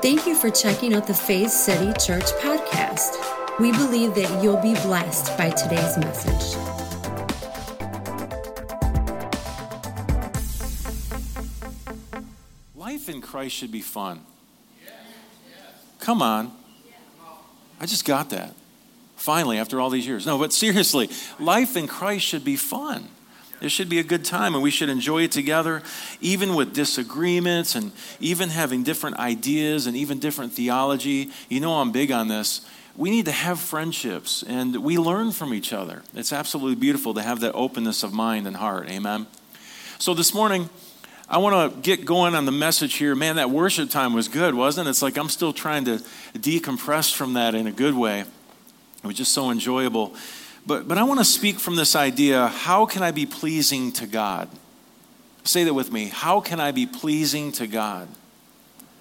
Thank you for checking out the Faith City Church podcast. We believe that you'll be blessed by today's message. Life in Christ should be fun. Come on. I just got that. Finally, after all these years. No, but seriously, life in Christ should be fun. There should be a good time and we should enjoy it together, even with disagreements and even having different ideas and even different theology. You know, I'm big on this. We need to have friendships and we learn from each other. It's absolutely beautiful to have that openness of mind and heart. Amen. So this morning, I want to get going on the message here. Man, that worship time was good, wasn't it? It's like I'm still trying to decompress from that in a good way. It was just so enjoyable. But, but I want to speak from this idea how can I be pleasing to God? Say that with me. How can I be pleasing to God?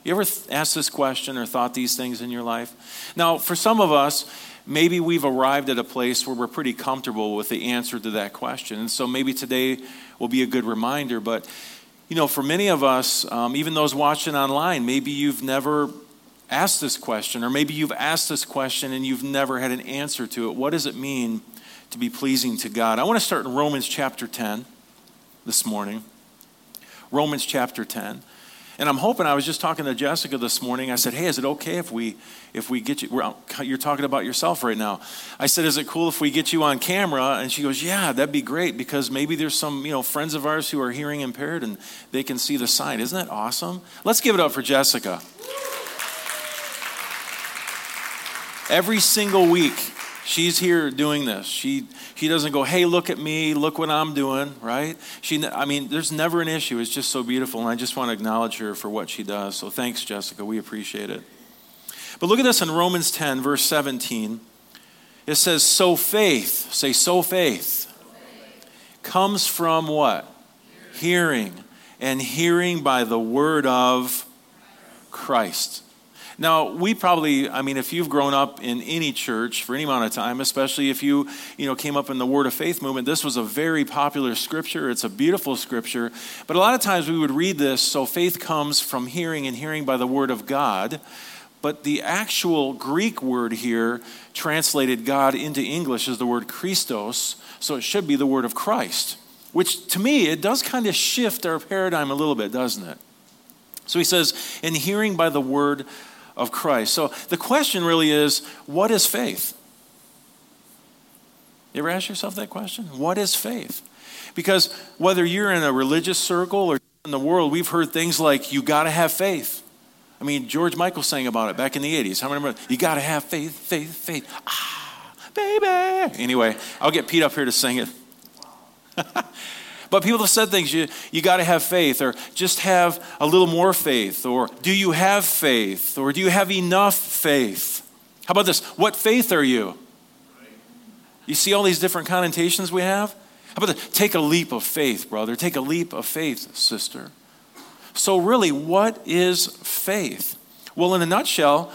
You ever th- asked this question or thought these things in your life? Now, for some of us, maybe we've arrived at a place where we're pretty comfortable with the answer to that question. And so maybe today will be a good reminder. But, you know, for many of us, um, even those watching online, maybe you've never asked this question, or maybe you've asked this question and you've never had an answer to it. What does it mean to be pleasing to God. I want to start in Romans chapter 10 this morning. Romans chapter 10. And I'm hoping I was just talking to Jessica this morning. I said, "Hey, is it okay if we if we get you you're talking about yourself right now." I said, "Is it cool if we get you on camera?" And she goes, "Yeah, that'd be great because maybe there's some, you know, friends of ours who are hearing impaired and they can see the sign. Isn't that awesome? Let's give it up for Jessica." Every single week She's here doing this. She, she doesn't go, hey, look at me, look what I'm doing, right? She, I mean, there's never an issue. It's just so beautiful. And I just want to acknowledge her for what she does. So thanks, Jessica. We appreciate it. But look at this in Romans 10, verse 17. It says, so faith, say, so faith, comes from what? Hearing. And hearing by the word of Christ. Now, we probably, I mean, if you've grown up in any church for any amount of time, especially if you, you know, came up in the Word of Faith movement, this was a very popular scripture. It's a beautiful scripture. But a lot of times we would read this, so faith comes from hearing and hearing by the Word of God. But the actual Greek word here, translated God into English, is the word Christos, so it should be the word of Christ, which to me, it does kind of shift our paradigm a little bit, doesn't it? So he says, in hearing by the word of Christ. So the question really is what is faith? You ever ask yourself that question? What is faith? Because whether you're in a religious circle or in the world, we've heard things like, you got to have faith. I mean, George Michael sang about it back in the 80s. How many remember? You got to have faith, faith, faith. Ah, baby. Anyway, I'll get Pete up here to sing it. But people have said things, you, you got to have faith, or just have a little more faith, or do you have faith, or do you have enough faith? How about this? What faith are you? You see all these different connotations we have? How about this? Take a leap of faith, brother. Take a leap of faith, sister. So, really, what is faith? Well, in a nutshell,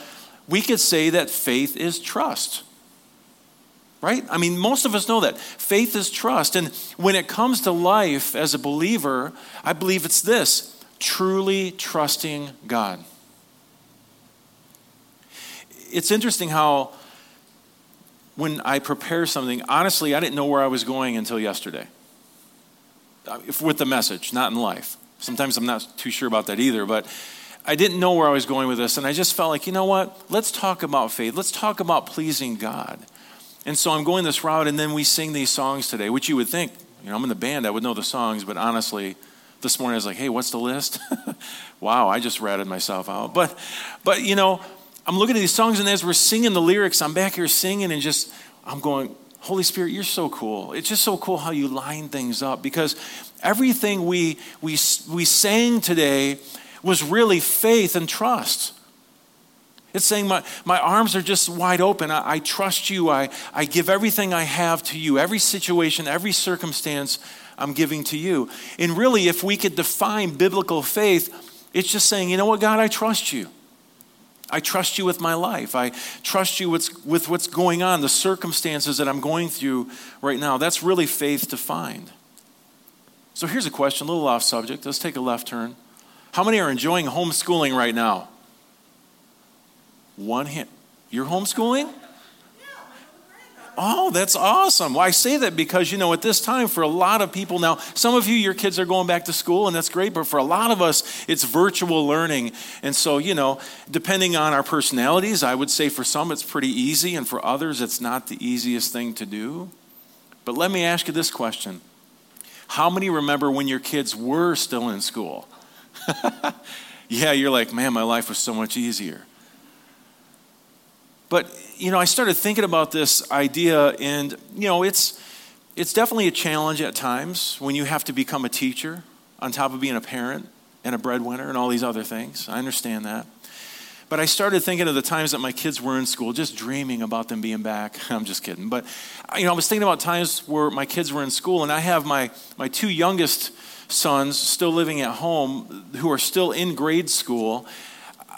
we could say that faith is trust right? I mean, most of us know that. Faith is trust. And when it comes to life as a believer, I believe it's this truly trusting God. It's interesting how when I prepare something, honestly, I didn't know where I was going until yesterday uh, with the message, not in life. Sometimes I'm not too sure about that either, but I didn't know where I was going with this. And I just felt like, you know what? Let's talk about faith. Let's talk about pleasing God. And so I'm going this route, and then we sing these songs today, which you would think, you know, I'm in the band, I would know the songs, but honestly, this morning I was like, hey, what's the list? wow, I just ratted myself out. But, but, you know, I'm looking at these songs, and as we're singing the lyrics, I'm back here singing and just, I'm going, Holy Spirit, you're so cool. It's just so cool how you line things up because everything we, we, we sang today was really faith and trust. It's saying, My, my arms are just wide open. I, I trust you. I, I give everything I have to you. Every situation, every circumstance, I'm giving to you. And really, if we could define biblical faith, it's just saying, You know what, God, I trust you. I trust you with my life. I trust you with, with what's going on, the circumstances that I'm going through right now. That's really faith defined. So here's a question, a little off subject. Let's take a left turn. How many are enjoying homeschooling right now? One hand. You're homeschooling? Oh, that's awesome. Well, I say that because, you know, at this time, for a lot of people now, some of you, your kids are going back to school, and that's great, but for a lot of us, it's virtual learning. And so, you know, depending on our personalities, I would say for some it's pretty easy, and for others, it's not the easiest thing to do. But let me ask you this question How many remember when your kids were still in school? yeah, you're like, man, my life was so much easier. But, you know, I started thinking about this idea, and, you know, it's, it's definitely a challenge at times when you have to become a teacher on top of being a parent and a breadwinner and all these other things. I understand that. But I started thinking of the times that my kids were in school, just dreaming about them being back. I'm just kidding. But, you know, I was thinking about times where my kids were in school, and I have my, my two youngest sons still living at home who are still in grade school.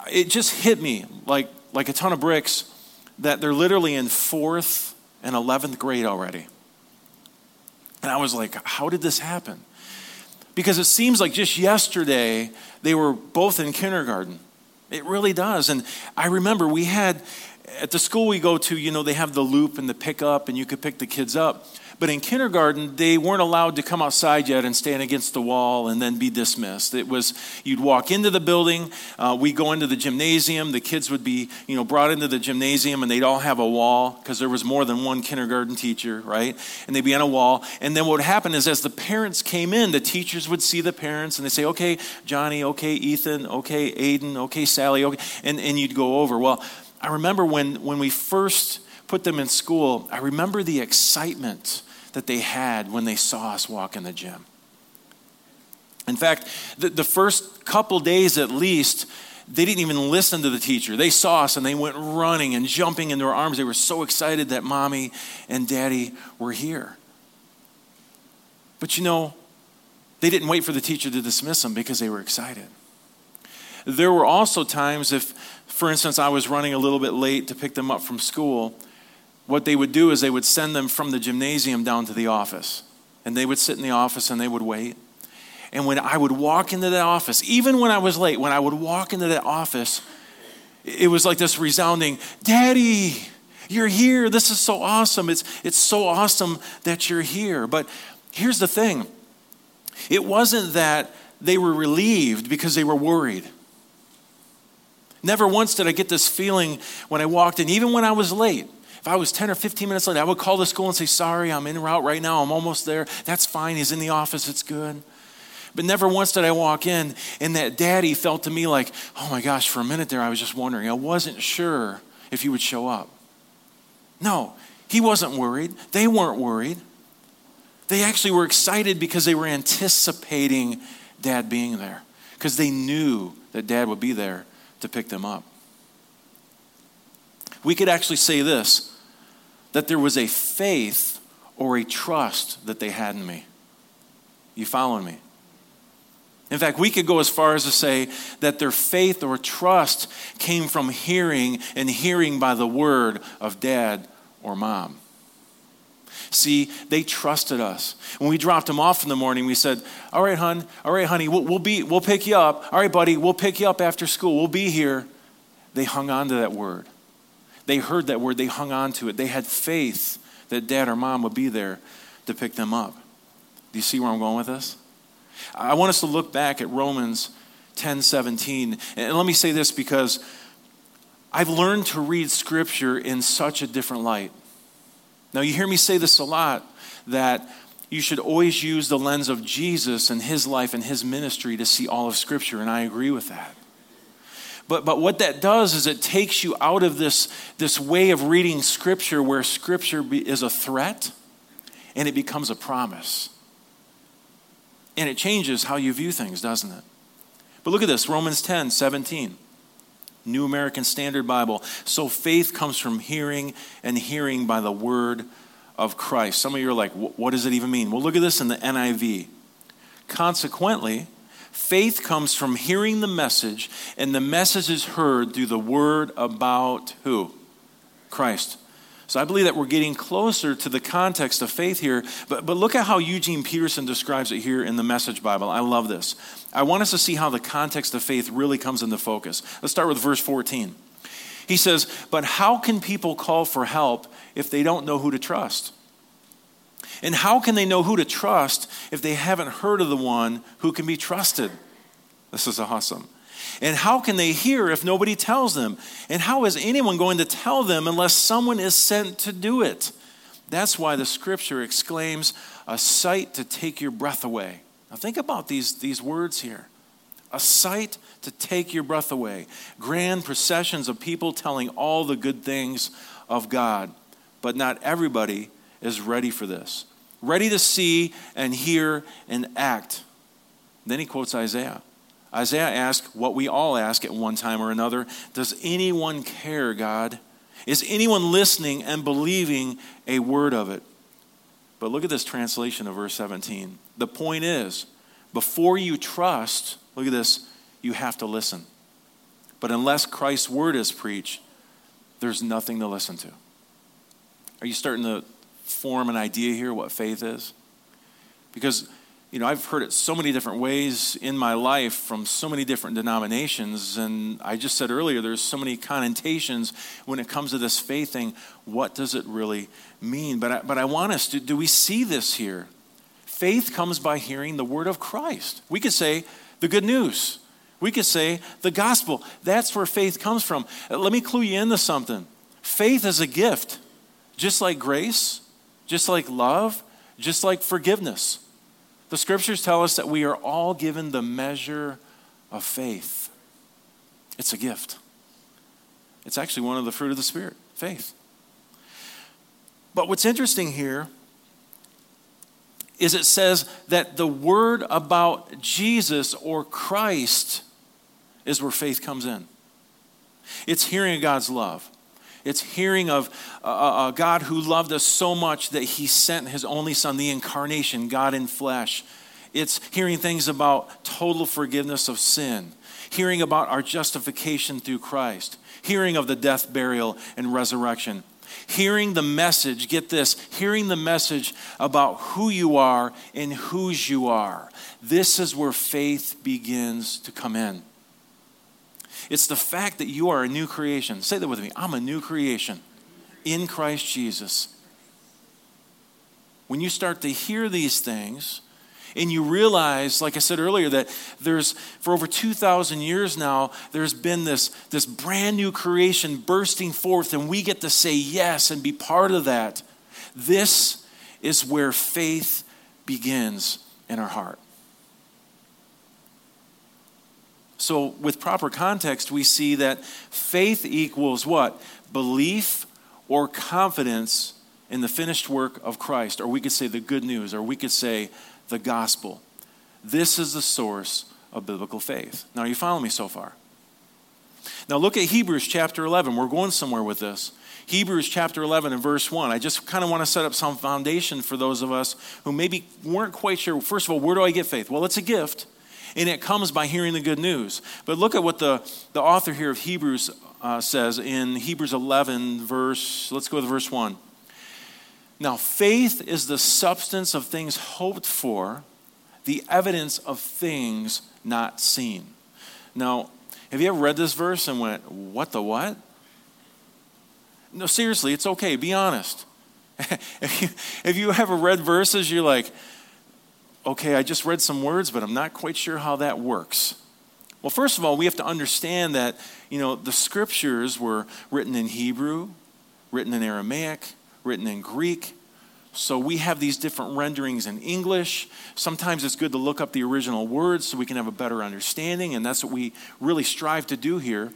It just hit me like, like a ton of bricks that they're literally in fourth and 11th grade already. And I was like, how did this happen? Because it seems like just yesterday they were both in kindergarten. It really does. And I remember we had, at the school we go to, you know, they have the loop and the pickup, and you could pick the kids up. But in kindergarten, they weren't allowed to come outside yet and stand against the wall and then be dismissed. It was you'd walk into the building, uh, we go into the gymnasium. The kids would be, you know, brought into the gymnasium, and they'd all have a wall because there was more than one kindergarten teacher, right? And they'd be on a wall. And then what would happen is, as the parents came in, the teachers would see the parents and they say, "Okay, Johnny. Okay, Ethan. Okay, Aiden. Okay, Sally. Okay," and and you'd go over. Well, I remember when when we first put them in school, I remember the excitement that they had when they saw us walk in the gym. In fact, the, the first couple days at least, they didn't even listen to the teacher. They saw us and they went running and jumping into our arms. They were so excited that mommy and daddy were here. But you know, they didn't wait for the teacher to dismiss them because they were excited. There were also times if, for instance, I was running a little bit late to pick them up from school, what they would do is they would send them from the gymnasium down to the office. And they would sit in the office and they would wait. And when I would walk into that office, even when I was late, when I would walk into that office, it was like this resounding, Daddy, you're here. This is so awesome. It's, it's so awesome that you're here. But here's the thing it wasn't that they were relieved because they were worried. Never once did I get this feeling when I walked in, even when I was late. If I was 10 or 15 minutes late, I would call the school and say, Sorry, I'm en route right now. I'm almost there. That's fine. He's in the office. It's good. But never once did I walk in and that daddy felt to me like, Oh my gosh, for a minute there, I was just wondering. I wasn't sure if he would show up. No, he wasn't worried. They weren't worried. They actually were excited because they were anticipating dad being there, because they knew that dad would be there to pick them up. We could actually say this that there was a faith or a trust that they had in me. You following me? In fact, we could go as far as to say that their faith or trust came from hearing and hearing by the word of dad or mom. See, they trusted us. When we dropped them off in the morning, we said, All right, hon, all right, honey, we'll, we'll, be, we'll pick you up. All right, buddy, we'll pick you up after school. We'll be here. They hung on to that word. They heard that word, they hung on to it. They had faith that dad or mom would be there to pick them up. Do you see where I'm going with this? I want us to look back at Romans 10 17. And let me say this because I've learned to read scripture in such a different light. Now, you hear me say this a lot that you should always use the lens of Jesus and his life and his ministry to see all of scripture, and I agree with that. But, but what that does is it takes you out of this, this way of reading Scripture where Scripture be, is a threat and it becomes a promise. And it changes how you view things, doesn't it? But look at this Romans 10 17. New American Standard Bible. So faith comes from hearing, and hearing by the word of Christ. Some of you are like, what does it even mean? Well, look at this in the NIV. Consequently, Faith comes from hearing the message, and the message is heard through the word about who? Christ. So I believe that we're getting closer to the context of faith here. But, but look at how Eugene Peterson describes it here in the Message Bible. I love this. I want us to see how the context of faith really comes into focus. Let's start with verse 14. He says, But how can people call for help if they don't know who to trust? And how can they know who to trust if they haven't heard of the one who can be trusted? This is awesome. And how can they hear if nobody tells them? And how is anyone going to tell them unless someone is sent to do it? That's why the scripture exclaims, a sight to take your breath away. Now, think about these, these words here a sight to take your breath away. Grand processions of people telling all the good things of God. But not everybody is ready for this, ready to see and hear and act. Then he quotes Isaiah. Isaiah asked what we all ask at one time or another Does anyone care, God? Is anyone listening and believing a word of it? But look at this translation of verse 17. The point is, before you trust, look at this, you have to listen. But unless Christ's word is preached, there's nothing to listen to. Are you starting to form an idea here what faith is? Because you know, I've heard it so many different ways in my life from so many different denominations. And I just said earlier, there's so many connotations when it comes to this faith thing. What does it really mean? But I, but I want us to do we see this here? Faith comes by hearing the word of Christ. We could say the good news. We could say the gospel. That's where faith comes from. Let me clue you into something. Faith is a gift, just like grace, just like love, just like forgiveness. The scriptures tell us that we are all given the measure of faith. It's a gift. It's actually one of the fruit of the Spirit, faith. But what's interesting here is it says that the word about Jesus or Christ is where faith comes in. It's hearing God's love. It's hearing of a, a God who loved us so much that he sent his only son, the incarnation, God in flesh. It's hearing things about total forgiveness of sin, hearing about our justification through Christ, hearing of the death, burial, and resurrection. Hearing the message, get this, hearing the message about who you are and whose you are. This is where faith begins to come in. It's the fact that you are a new creation. Say that with me I'm a new creation in Christ Jesus. When you start to hear these things, and you realize, like I said earlier, that there's, for over 2,000 years now, there's been this, this brand new creation bursting forth, and we get to say yes and be part of that. This is where faith begins in our heart. So, with proper context, we see that faith equals what? Belief or confidence in the finished work of Christ, or we could say the good news, or we could say the gospel. This is the source of biblical faith. Now, you follow me so far? Now, look at Hebrews chapter 11. We're going somewhere with this. Hebrews chapter 11 and verse 1. I just kind of want to set up some foundation for those of us who maybe weren't quite sure. First of all, where do I get faith? Well, it's a gift and it comes by hearing the good news. But look at what the, the author here of Hebrews uh, says in Hebrews 11, verse, let's go to verse 1. Now, faith is the substance of things hoped for, the evidence of things not seen. Now, have you ever read this verse and went, What the what? No, seriously, it's okay. Be honest. if, you, if you ever read verses, you're like, okay, I just read some words, but I'm not quite sure how that works. Well, first of all, we have to understand that, you know, the scriptures were written in Hebrew, written in Aramaic, written in Greek. So we have these different renderings in English. Sometimes it's good to look up the original words so we can have a better understanding, and that's what we really strive to do here.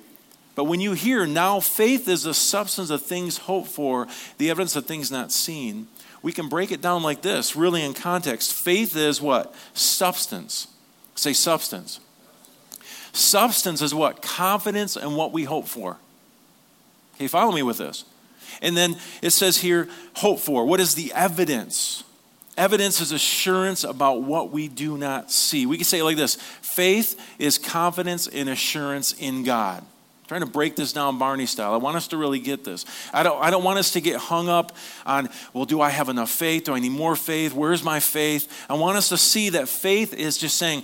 But when you hear now faith is the substance of things hoped for, the evidence of things not seen, we can break it down like this, really in context. Faith is what? Substance. Say substance. Substance is what? Confidence in what we hope for. Okay, follow me with this. And then it says here, hope for. What is the evidence? Evidence is assurance about what we do not see. We can say it like this faith is confidence and assurance in God trying to break this down Barney style. I want us to really get this. I don't, I don't want us to get hung up on, well, do I have enough faith? Do I need more faith? Where's my faith? I want us to see that faith is just saying,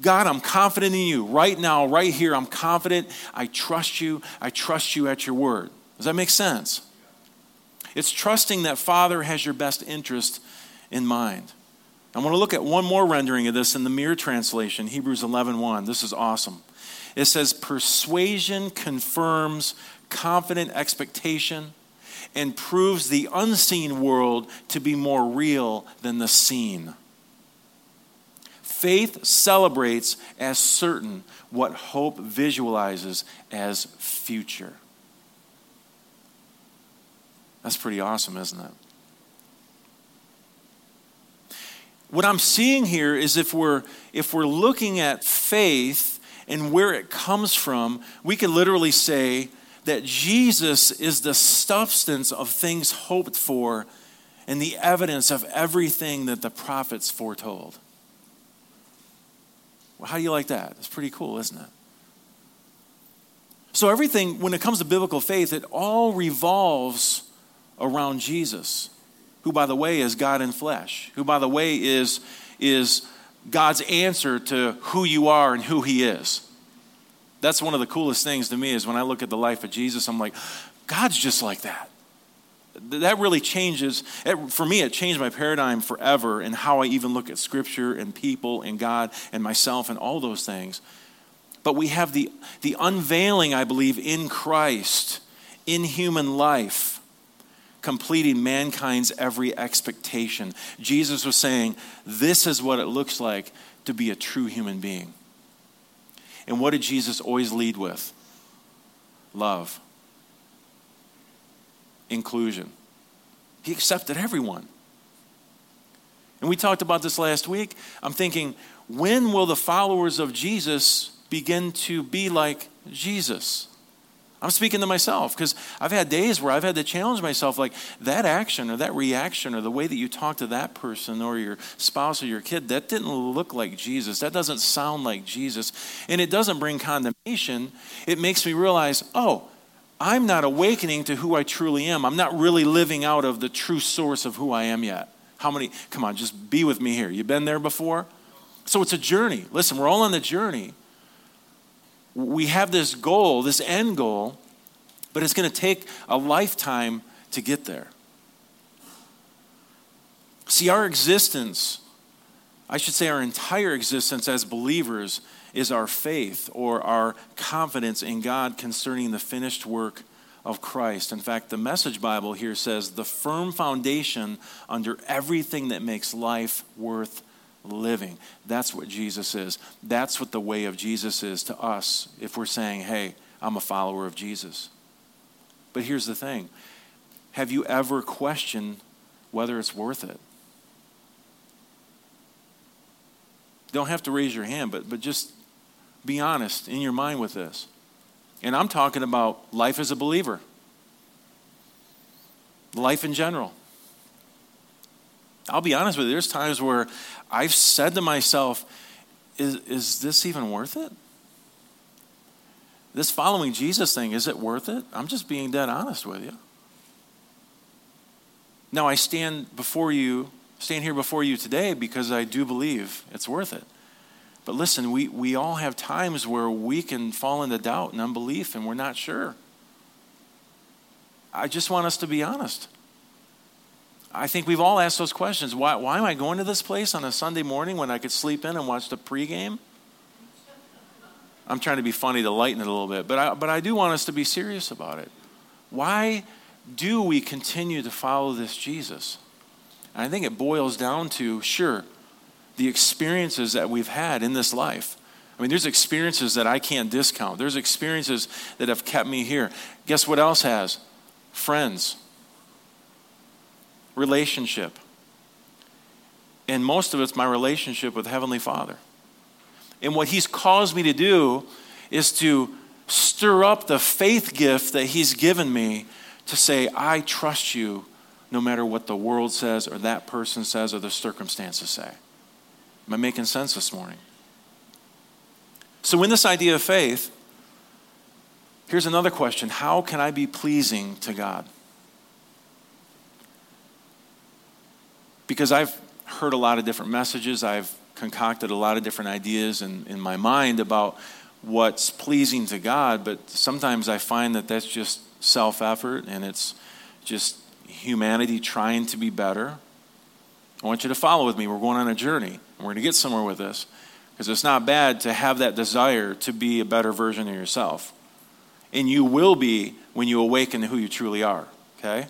God, I'm confident in you. Right now, right here, I'm confident. I trust you. I trust you at your word. Does that make sense? It's trusting that Father has your best interest in mind. I want to look at one more rendering of this in the Mirror translation, Hebrews 11:1. This is awesome. It says persuasion confirms confident expectation and proves the unseen world to be more real than the seen. Faith celebrates as certain what hope visualizes as future. That's pretty awesome, isn't it? What I'm seeing here is if we're if we're looking at faith and where it comes from, we could literally say that Jesus is the substance of things hoped for and the evidence of everything that the prophets foretold. Well, how do you like that? It's pretty cool, isn't it? So, everything, when it comes to biblical faith, it all revolves around Jesus, who, by the way, is God in flesh, who, by the way, is, is God's answer to who you are and who He is. That's one of the coolest things to me is when I look at the life of Jesus, I'm like, God's just like that. That really changes for me it changed my paradigm forever and how i even look at scripture and people and god and myself and all those things. But we have the, the unveiling i believe in christ in human life completing mankind's every expectation jesus was saying this is what it looks like to be a true human being and what did jesus always lead with love inclusion. He accepted everyone. And we talked about this last week. I'm thinking, when will the followers of Jesus begin to be like Jesus? I'm speaking to myself because I've had days where I've had to challenge myself like that action or that reaction or the way that you talk to that person or your spouse or your kid, that didn't look like Jesus. That doesn't sound like Jesus. And it doesn't bring condemnation. It makes me realize, oh, I'm not awakening to who I truly am. I'm not really living out of the true source of who I am yet. How many, come on, just be with me here. You've been there before? So it's a journey. Listen, we're all on the journey. We have this goal, this end goal, but it's going to take a lifetime to get there. See, our existence, I should say our entire existence as believers, is our faith or our confidence in God concerning the finished work of Christ. In fact, the Message Bible here says the firm foundation under everything that makes life worth living. That's what Jesus is. That's what the way of Jesus is to us if we're saying, hey, I'm a follower of Jesus. But here's the thing have you ever questioned whether it's worth it? don't have to raise your hand, but, but just be honest in your mind with this. And I'm talking about life as a believer, life in general. I'll be honest with you, there's times where I've said to myself, is, is this even worth it? This following Jesus thing, is it worth it? I'm just being dead honest with you. Now, I stand before you, stand here before you today because I do believe it's worth it. But listen, we, we all have times where we can fall into doubt and unbelief and we're not sure. I just want us to be honest. I think we've all asked those questions. Why, why am I going to this place on a Sunday morning when I could sleep in and watch the pregame? I'm trying to be funny to lighten it a little bit, but I, but I do want us to be serious about it. Why do we continue to follow this Jesus? And I think it boils down to sure, the experiences that we've had in this life. I mean, there's experiences that I can't discount. There's experiences that have kept me here. Guess what else has? Friends, relationship. And most of it's my relationship with Heavenly Father. And what He's caused me to do is to stir up the faith gift that He's given me to say, I trust you no matter what the world says or that person says or the circumstances say. Am I making sense this morning? So, in this idea of faith, here's another question How can I be pleasing to God? Because I've heard a lot of different messages, I've concocted a lot of different ideas in, in my mind about what's pleasing to God, but sometimes I find that that's just self effort and it's just humanity trying to be better. I want you to follow with me. We're going on a journey, we're going to get somewhere with this because it's not bad to have that desire to be a better version of yourself. And you will be when you awaken to who you truly are, okay?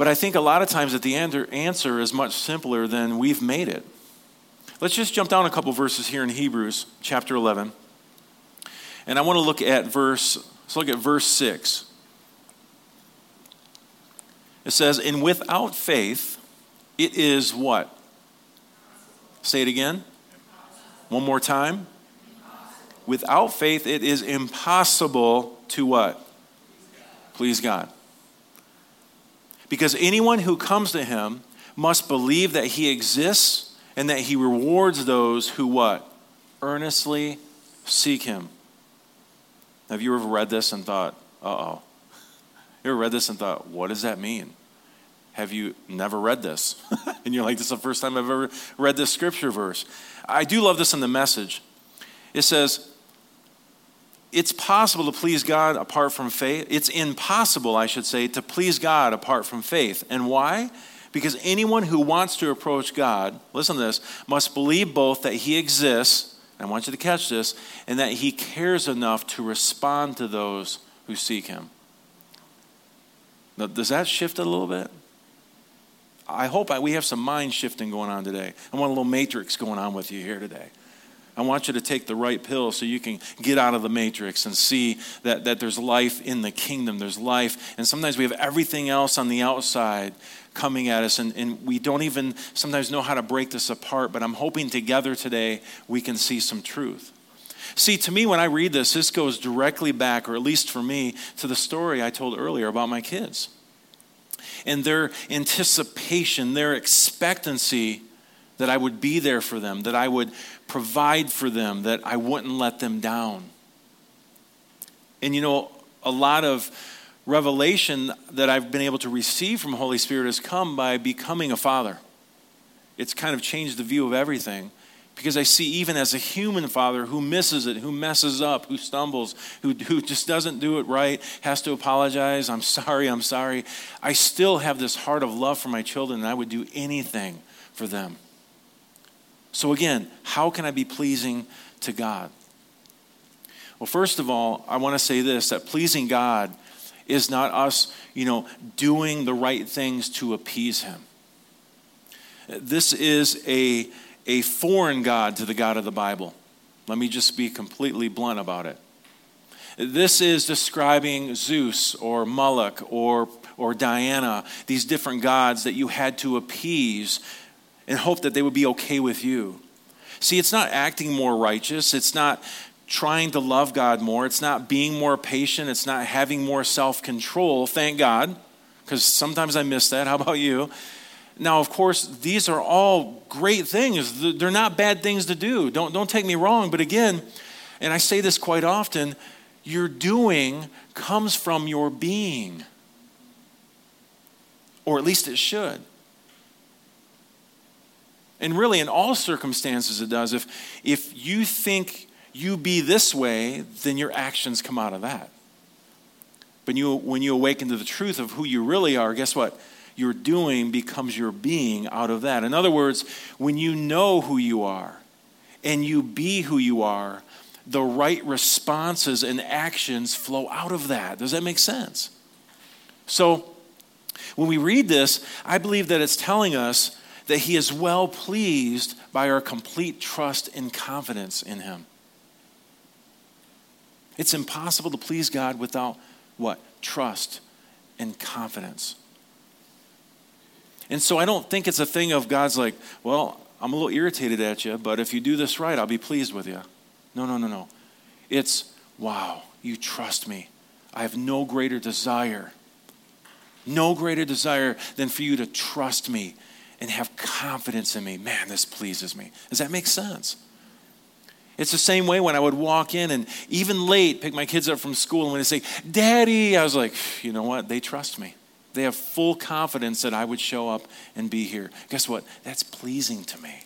But I think a lot of times that the answer is much simpler than we've made it. Let's just jump down a couple verses here in Hebrews chapter 11. And I want to look at verse, let's look at verse 6. It says, And without faith, it is what? Say it again. One more time. Without faith, it is impossible to what? Please God. Because anyone who comes to him must believe that he exists and that he rewards those who what? Earnestly seek him. Have you ever read this and thought, uh oh? You ever read this and thought, what does that mean? Have you never read this? and you're like, this is the first time I've ever read this scripture verse. I do love this in the message. It says, it's possible to please God apart from faith. It's impossible, I should say, to please God apart from faith. And why? Because anyone who wants to approach God, listen to this, must believe both that He exists, and I want you to catch this, and that He cares enough to respond to those who seek Him. Now, does that shift a little bit? I hope I, we have some mind shifting going on today. I want a little matrix going on with you here today. I want you to take the right pill so you can get out of the matrix and see that, that there's life in the kingdom. There's life. And sometimes we have everything else on the outside coming at us, and, and we don't even sometimes know how to break this apart. But I'm hoping together today we can see some truth. See, to me, when I read this, this goes directly back, or at least for me, to the story I told earlier about my kids and their anticipation, their expectancy that I would be there for them, that I would provide for them, that I wouldn't let them down. And you know, a lot of revelation that I've been able to receive from Holy Spirit has come by becoming a father. It's kind of changed the view of everything because I see even as a human father who misses it, who messes up, who stumbles, who, who just doesn't do it right, has to apologize, I'm sorry, I'm sorry. I still have this heart of love for my children and I would do anything for them. So, again, how can I be pleasing to God? Well, first of all, I want to say this that pleasing God is not us, you know, doing the right things to appease Him. This is a, a foreign God to the God of the Bible. Let me just be completely blunt about it. This is describing Zeus or Moloch or, or Diana, these different gods that you had to appease and hope that they would be okay with you. See, it's not acting more righteous, it's not trying to love God more, it's not being more patient, it's not having more self control. Thank God, because sometimes I miss that. How about you? Now, of course, these are all great things. They're not bad things to do. Don't, don't take me wrong. But again, and I say this quite often, your doing comes from your being. Or at least it should. And really, in all circumstances, it does. If, if you think you be this way, then your actions come out of that. But you, when you awaken to the truth of who you really are, guess what? Your doing becomes your being out of that. In other words, when you know who you are and you be who you are, the right responses and actions flow out of that. Does that make sense? So, when we read this, I believe that it's telling us that He is well pleased by our complete trust and confidence in Him. It's impossible to please God without what? Trust and confidence. And so I don't think it's a thing of God's like, well, I'm a little irritated at you, but if you do this right, I'll be pleased with you. No, no, no, no. It's, wow, you trust me. I have no greater desire, no greater desire than for you to trust me and have confidence in me. Man, this pleases me. Does that make sense? It's the same way when I would walk in and even late pick my kids up from school and when they say, Daddy, I was like, you know what? They trust me. They have full confidence that I would show up and be here. Guess what? That's pleasing to me.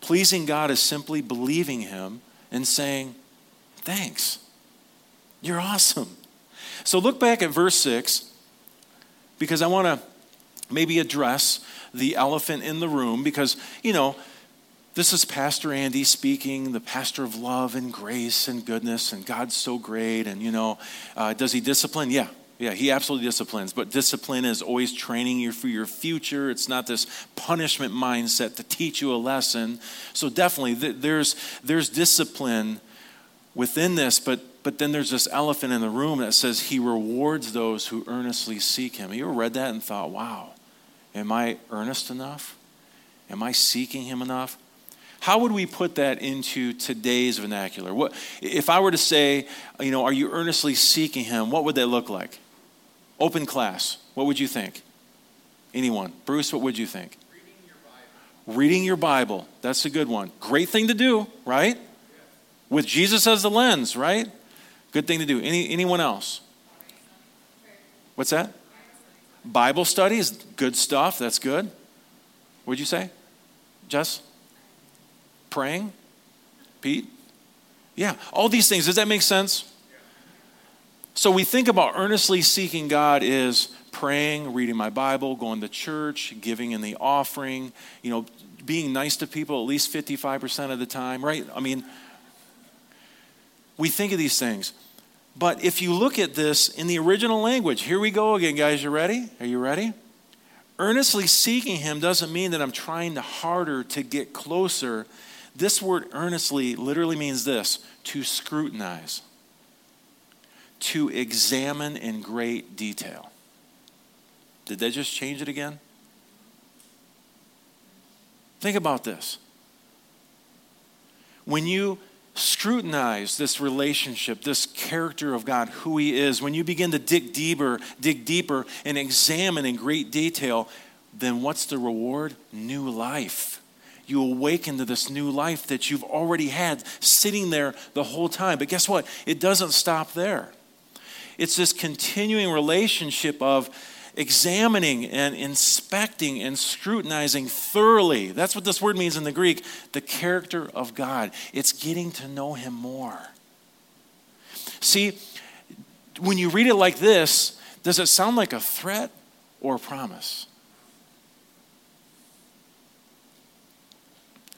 Pleasing God is simply believing Him and saying, Thanks. You're awesome. So look back at verse 6 because I want to maybe address the elephant in the room because, you know, this is Pastor Andy speaking, the pastor of love and grace and goodness, and God's so great. And, you know, uh, does he discipline? Yeah, yeah, he absolutely disciplines. But discipline is always training you for your future. It's not this punishment mindset to teach you a lesson. So, definitely, there's, there's discipline within this, but, but then there's this elephant in the room that says he rewards those who earnestly seek him. You ever read that and thought, wow, am I earnest enough? Am I seeking him enough? How would we put that into today's vernacular? What, if I were to say, you know, are you earnestly seeking Him, what would that look like? Open class, what would you think? Anyone? Bruce, what would you think? Reading your Bible. Reading your Bible. That's a good one. Great thing to do, right? With Jesus as the lens, right? Good thing to do. Any, anyone else? What's that? Bible studies, good stuff. That's good. What'd you say? Jess? praying? Pete? Yeah, all these things. Does that make sense? So we think about earnestly seeking God is praying, reading my Bible, going to church, giving in the offering, you know, being nice to people at least 55% of the time, right? I mean, we think of these things. But if you look at this in the original language, here we go again, guys. You ready? Are you ready? Earnestly seeking Him doesn't mean that I'm trying to harder to get closer this word earnestly literally means this to scrutinize, to examine in great detail. Did they just change it again? Think about this. When you scrutinize this relationship, this character of God, who He is, when you begin to dig deeper, dig deeper and examine in great detail, then what's the reward? New life you awaken to this new life that you've already had sitting there the whole time. But guess what? It doesn't stop there. It's this continuing relationship of examining and inspecting and scrutinizing thoroughly. That's what this word means in the Greek the character of God. It's getting to know Him more. See, when you read it like this, does it sound like a threat or a promise?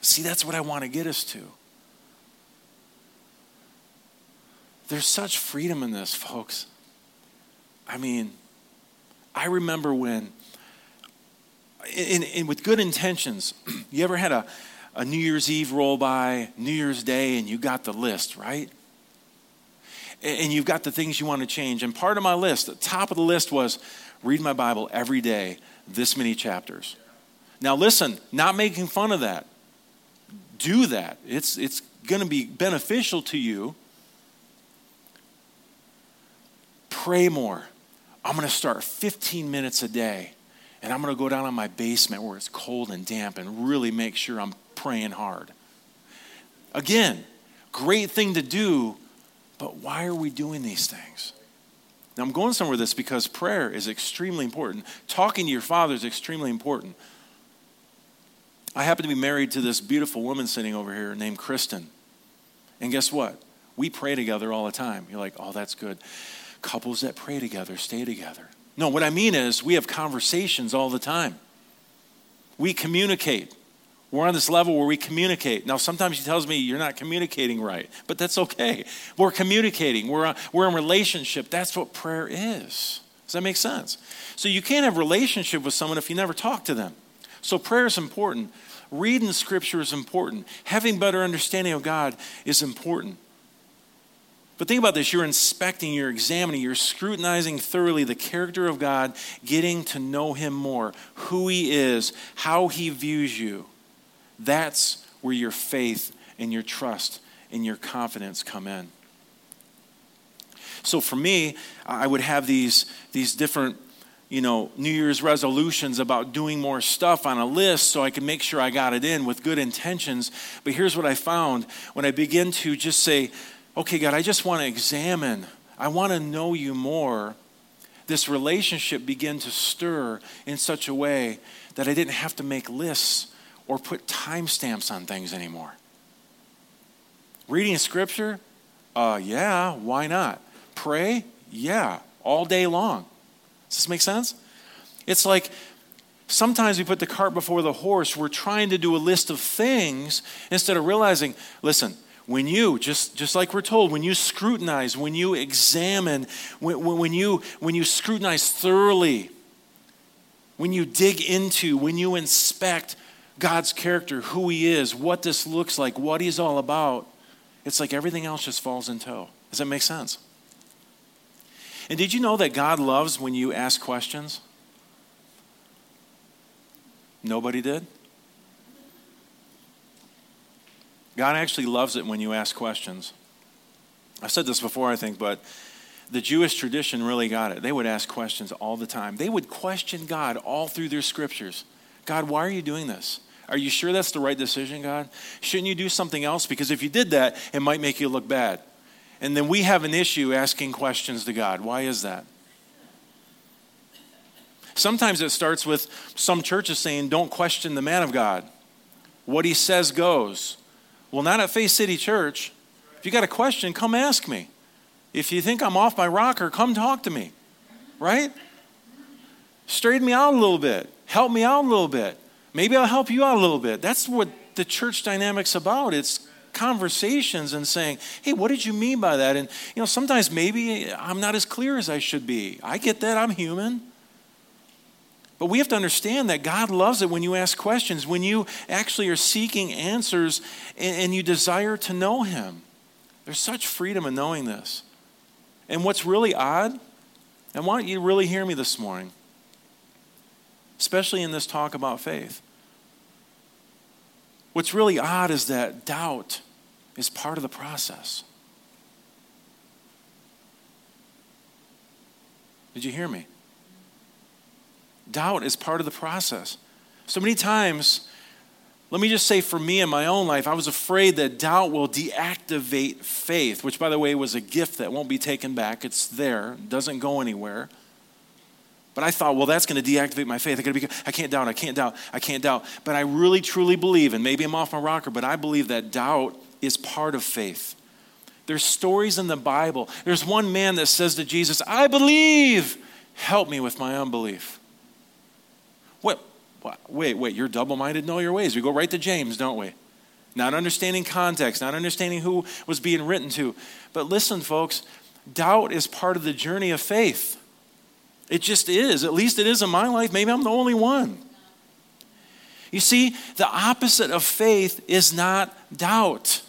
See, that's what I want to get us to. There's such freedom in this, folks. I mean, I remember when, in, in, with good intentions, you ever had a, a New Year's Eve roll by, New Year's Day, and you got the list, right? And you've got the things you want to change. And part of my list, the top of the list was read my Bible every day, this many chapters. Now, listen, not making fun of that do that. It's, it's going to be beneficial to you. Pray more. I'm going to start 15 minutes a day, and I'm going to go down in my basement where it's cold and damp and really make sure I'm praying hard. Again, great thing to do, but why are we doing these things? Now, I'm going somewhere with this because prayer is extremely important. Talking to your father is extremely important. I happen to be married to this beautiful woman sitting over here named Kristen. And guess what? We pray together all the time. You're like, oh, that's good. Couples that pray together stay together. No, what I mean is we have conversations all the time. We communicate. We're on this level where we communicate. Now, sometimes he tells me you're not communicating right, but that's okay. We're communicating, we're, uh, we're in relationship. That's what prayer is. Does that make sense? So, you can't have relationship with someone if you never talk to them. So, prayer is important. Reading scripture is important. Having better understanding of God is important. But think about this you're inspecting, you're examining, you're scrutinizing thoroughly the character of God, getting to know Him more, who He is, how He views you. That's where your faith and your trust and your confidence come in. So for me, I would have these, these different you know, New Year's resolutions about doing more stuff on a list so I can make sure I got it in with good intentions. But here's what I found when I begin to just say, okay, God, I just want to examine. I want to know you more, this relationship began to stir in such a way that I didn't have to make lists or put timestamps on things anymore. Reading scripture? Uh, yeah, why not? Pray? Yeah, all day long. Does this make sense? It's like sometimes we put the cart before the horse. We're trying to do a list of things instead of realizing, listen, when you just just like we're told when you scrutinize when you examine when, when, you when you scrutinize thoroughly when you dig into when you inspect god's character who he is what this looks like what he's all about it's like everything else just falls in tow. Does that make sense? And did you know that god loves when you ask questions? Nobody did God actually loves it when you ask questions. I've said this before, I think, but the Jewish tradition really got it. They would ask questions all the time. They would question God all through their scriptures. God, why are you doing this? Are you sure that's the right decision, God? Shouldn't you do something else? Because if you did that, it might make you look bad. And then we have an issue asking questions to God. Why is that? Sometimes it starts with some churches saying, don't question the man of God. What he says goes. Well, not at Faith City Church. If you got a question, come ask me. If you think I'm off my rocker, come talk to me. Right? Straighten me out a little bit. Help me out a little bit. Maybe I'll help you out a little bit. That's what the church dynamic's about. It's conversations and saying, hey, what did you mean by that? And, you know, sometimes maybe I'm not as clear as I should be. I get that. I'm human. But we have to understand that God loves it when you ask questions, when you actually are seeking answers and, you desire to know Him. There's such freedom in knowing this. And what's really odd, and why don't you really hear me this morning, especially in this talk about faith. What's really odd is that doubt is part of the process. Did you hear me? Doubt is part of the process. So many times, let me just say for me in my own life, I was afraid that doubt will deactivate faith, which, by the way, was a gift that won't be taken back. It's there, doesn't go anywhere. But I thought, well, that's going to deactivate my faith. I, be, I can't doubt, I can't doubt, I can't doubt. But I really, truly believe, and maybe I'm off my rocker, but I believe that doubt is part of faith. There's stories in the Bible. There's one man that says to Jesus, I believe, help me with my unbelief. Wait, wait, you're double minded? Know your ways. We go right to James, don't we? Not understanding context, not understanding who was being written to. But listen, folks, doubt is part of the journey of faith. It just is. At least it is in my life. Maybe I'm the only one. You see, the opposite of faith is not doubt.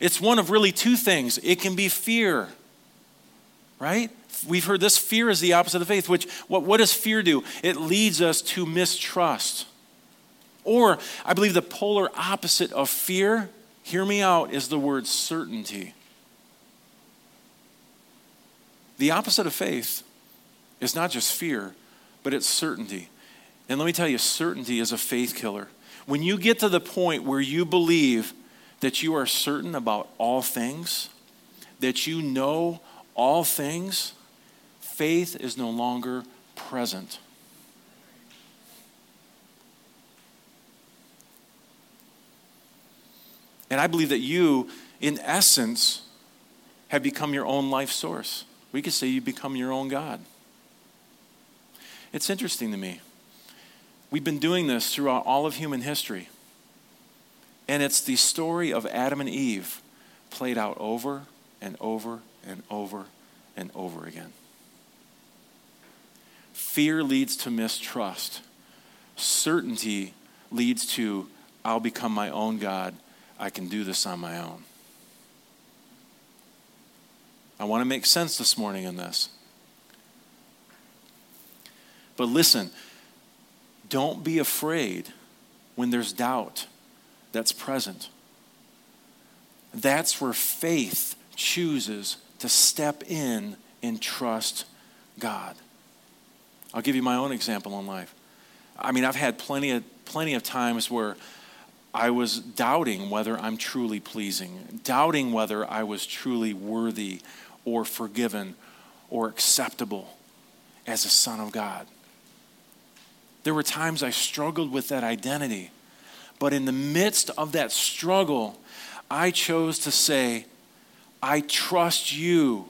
It's one of really two things it can be fear, right? We've heard this fear is the opposite of faith, which what, what does fear do? It leads us to mistrust. Or I believe the polar opposite of fear, hear me out, is the word certainty. The opposite of faith is not just fear, but it's certainty. And let me tell you, certainty is a faith killer. When you get to the point where you believe that you are certain about all things, that you know all things, faith is no longer present. And I believe that you, in essence, have become your own life source. We could say you become your own God. It's interesting to me. We've been doing this throughout all of human history. And it's the story of Adam and Eve played out over and over and over and over again. Fear leads to mistrust. Certainty leads to, I'll become my own God. I can do this on my own. I want to make sense this morning in this. But listen, don't be afraid when there's doubt that's present. That's where faith chooses to step in and trust God. I'll give you my own example in life. I mean, I've had plenty of, plenty of times where I was doubting whether I'm truly pleasing, doubting whether I was truly worthy or forgiven or acceptable as a son of God. There were times I struggled with that identity, but in the midst of that struggle, I chose to say, I trust you.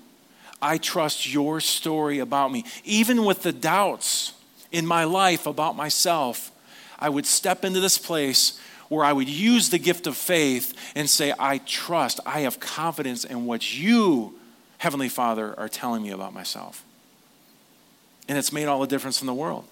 I trust your story about me. Even with the doubts in my life about myself, I would step into this place where I would use the gift of faith and say, I trust, I have confidence in what you, Heavenly Father, are telling me about myself. And it's made all the difference in the world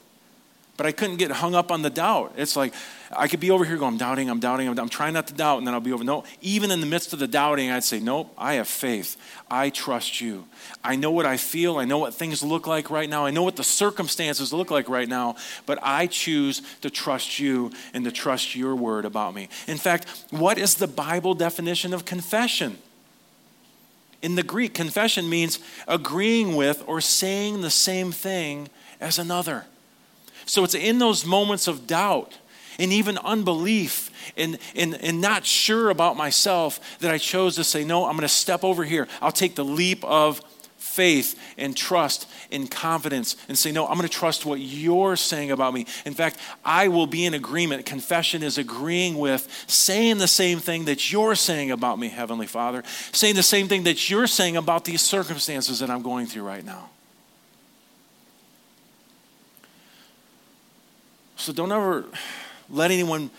but I couldn't get hung up on the doubt. It's like I could be over here going, I'm doubting, I'm doubting, I'm, I'm, trying not to doubt, and then I'll be over. No, even in the midst of the doubting, I'd say, Nope, I have faith. I trust you. I know what I feel. I know what things look like right now. I know what the circumstances look like right now, but I choose to trust you and to trust your word about me. In fact, what is the Bible definition of confession? In the Greek, confession means agreeing with or saying the same thing as another. So it's in those moments of doubt and even unbelief and, and, and not sure about myself that I chose to say, no, I'm going to step over here. I'll take the leap of faith and trust and confidence and say, no, I'm going to trust what you're saying about me. In fact, I will be in agreement. Confession is agreeing with saying the same thing that you're saying about me, Heavenly Father, saying the same thing that you're saying about these circumstances that I'm going through right now. So don't ever let anyone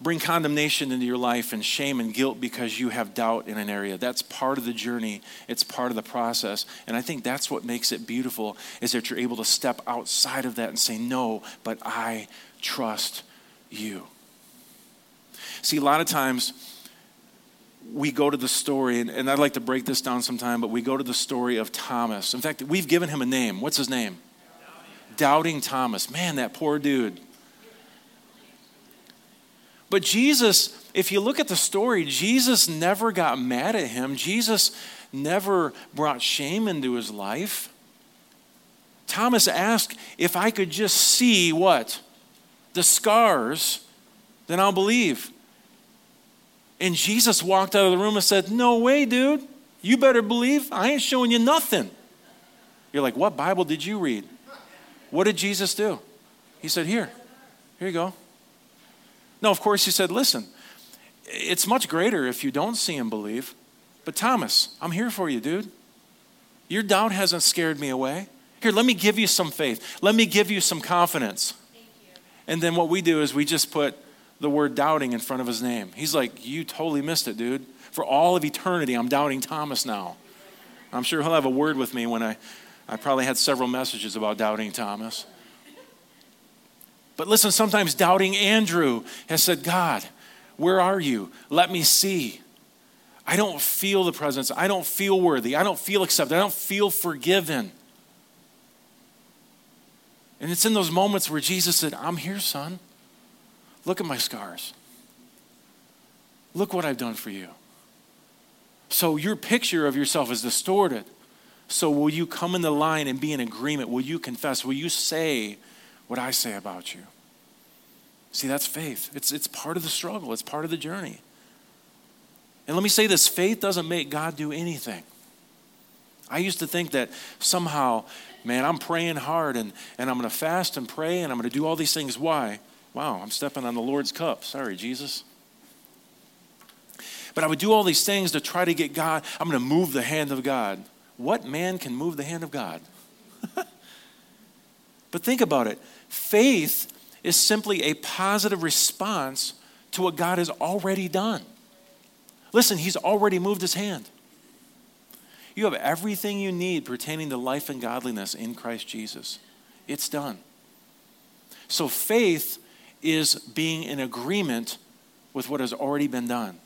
bring condemnation into your life and shame and guilt because you have doubt in an area. That's part of the journey. It's part of the process. And I think that's what makes it beautiful is that you're able to step outside of that and say, "No, but I trust you." See, a lot of times we go to the story, and, and I'd like to break this down sometime, but we go to the story of Thomas. In fact, we've given him a name. What's his name? Doubting Thomas. Man, that poor dude. But Jesus, if you look at the story, Jesus never got mad at him. Jesus never brought shame into his life. Thomas asked, If I could just see what? The scars, then I'll believe. And Jesus walked out of the room and said, No way, dude. You better believe. I ain't showing you nothing. You're like, What Bible did you read? What did Jesus do? He said, Here, here you go. No, of course, he said, Listen, it's much greater if you don't see and believe. But Thomas, I'm here for you, dude. Your doubt hasn't scared me away. Here, let me give you some faith. Let me give you some confidence. And then what we do is we just put the word doubting in front of his name. He's like, You totally missed it, dude. For all of eternity, I'm doubting Thomas now. I'm sure he'll have a word with me when I I probably had several messages about doubting Thomas. But listen, sometimes doubting Andrew has said, God, where are you? Let me see. I don't feel the presence. I don't feel worthy. I don't feel accepted. I don't feel forgiven. And it's in those moments where Jesus said, I'm here, son. Look at my scars. Look what I've done for you. So your picture of yourself is distorted. So, will you come in the line and be in agreement? Will you confess? Will you say what I say about you? See, that's faith. It's, it's part of the struggle, it's part of the journey. And let me say this faith doesn't make God do anything. I used to think that somehow, man, I'm praying hard and, and I'm going to fast and pray and I'm going to do all these things. Why? Wow, I'm stepping on the Lord's cup. Sorry, Jesus. But I would do all these things to try to get God, I'm going to move the hand of God. What man can move the hand of God? but think about it faith is simply a positive response to what God has already done. Listen, He's already moved His hand. You have everything you need pertaining to life and godliness in Christ Jesus. It's done. So faith is being in agreement with what has already been done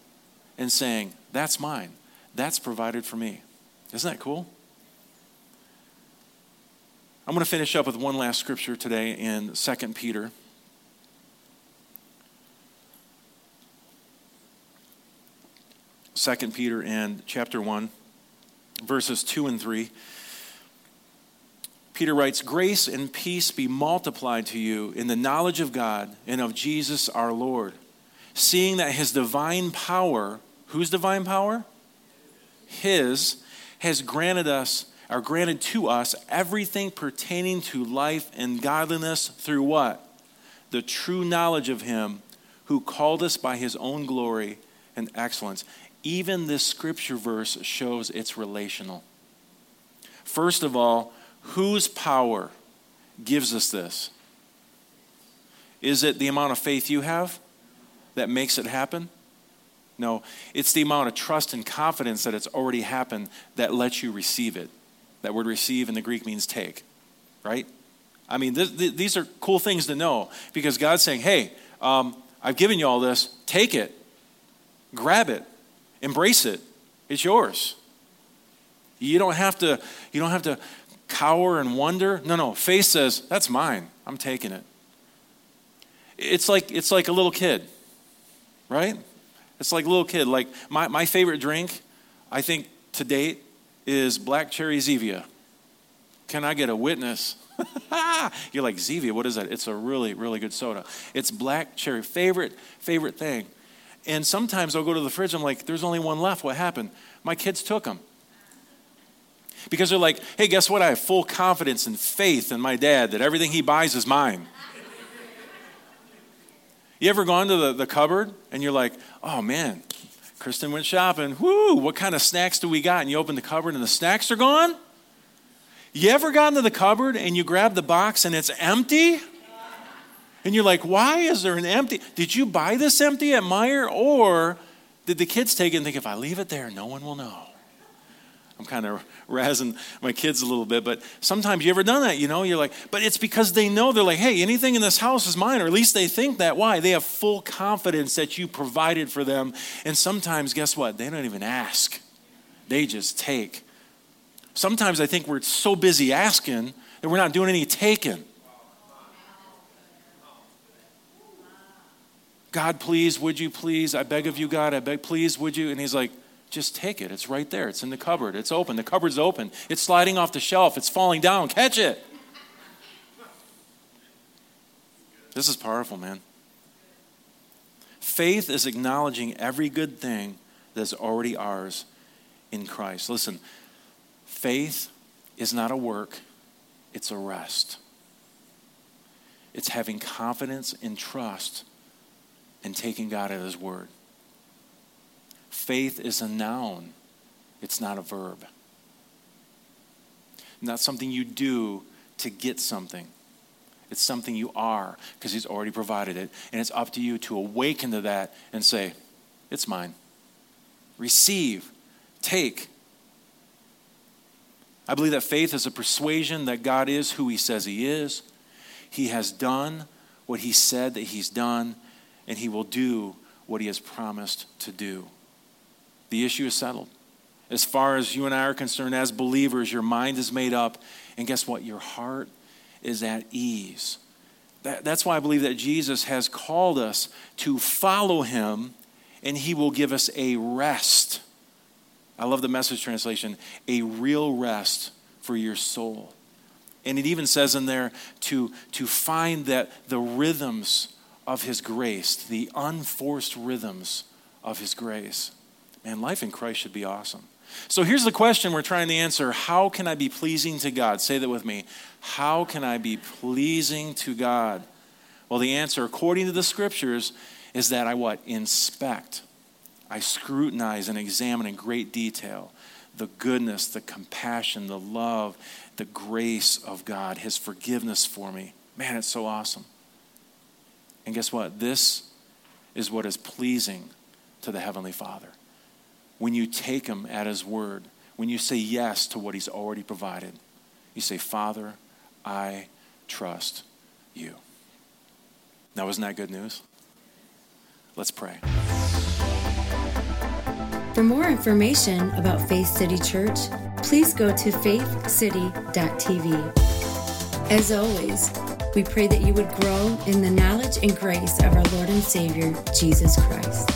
and saying, That's mine. That's provided for me. Isn't that cool? I'm going to finish up with one last scripture today in 2 Peter. Second Peter and chapter 1, verses 2 and 3. Peter writes, Grace and peace be multiplied to you in the knowledge of God and of Jesus our Lord, seeing that his divine power, whose divine power? His has granted us, or granted to us, everything pertaining to life and godliness through what? The true knowledge of Him who called us by His own glory and excellence. Even this scripture verse shows it's relational. First of all, whose power gives us this? Is it the amount of faith you have that makes it happen? No, it's the amount of trust and confidence that it's already happened that lets you receive it. That word receive in the Greek means take, right? I mean, th- th- these are cool things to know because God's saying, hey, um, I've given you all this, take it, grab it, embrace it, it's yours. You don't have to, you don't have to cower and wonder. No, no, faith says, that's mine. I'm taking it. It's like it's like a little kid, right? It's like little kid. Like my, my favorite drink, I think to date, is black cherry Zevia. Can I get a witness? You're like, Zevia, what is that? It's a really, really good soda. It's black cherry. Favorite, favorite thing. And sometimes I'll go to the fridge, I'm like, there's only one left. What happened? My kids took them. Because they're like, hey, guess what? I have full confidence and faith in my dad that everything he buys is mine. You ever gone to the, the cupboard and you're like, oh man, Kristen went shopping. Whoo, what kind of snacks do we got? And you open the cupboard and the snacks are gone? You ever gotten to the cupboard and you grab the box and it's empty? And you're like, why is there an empty? Did you buy this empty at Meijer? Or did the kids take it and think, if I leave it there, no one will know? I'm kind of razzing my kids a little bit, but sometimes you ever done that, you know? You're like, but it's because they know they're like, hey, anything in this house is mine, or at least they think that. Why? They have full confidence that you provided for them. And sometimes, guess what? They don't even ask, they just take. Sometimes I think we're so busy asking that we're not doing any taking. God, please, would you please? I beg of you, God, I beg, please, would you? And he's like, just take it. It's right there. It's in the cupboard. It's open. The cupboard's open. It's sliding off the shelf. It's falling down. Catch it. This is powerful, man. Faith is acknowledging every good thing that's already ours in Christ. Listen, faith is not a work, it's a rest. It's having confidence and trust and taking God at His word. Faith is a noun, it's not a verb. Not something you do to get something. It's something you are because He's already provided it. And it's up to you to awaken to that and say, It's mine. Receive, take. I believe that faith is a persuasion that God is who He says He is. He has done what He said that He's done, and He will do what He has promised to do. The issue is settled. As far as you and I are concerned, as believers, your mind is made up. And guess what? Your heart is at ease. That, that's why I believe that Jesus has called us to follow him, and he will give us a rest. I love the message translation a real rest for your soul. And it even says in there to, to find that the rhythms of his grace, the unforced rhythms of his grace. Man, life in Christ should be awesome. So here's the question we're trying to answer How can I be pleasing to God? Say that with me. How can I be pleasing to God? Well, the answer, according to the scriptures, is that I what? Inspect. I scrutinize and examine in great detail the goodness, the compassion, the love, the grace of God, His forgiveness for me. Man, it's so awesome. And guess what? This is what is pleasing to the Heavenly Father when you take him at his word, when you say yes to what he's already provided, you say, Father, I trust you. Now, isn't that good news? Let's pray. For more information about Faith City Church, please go to faithcity.tv. As always, we pray that you would grow in the knowledge and grace of our Lord and Savior, Jesus Christ.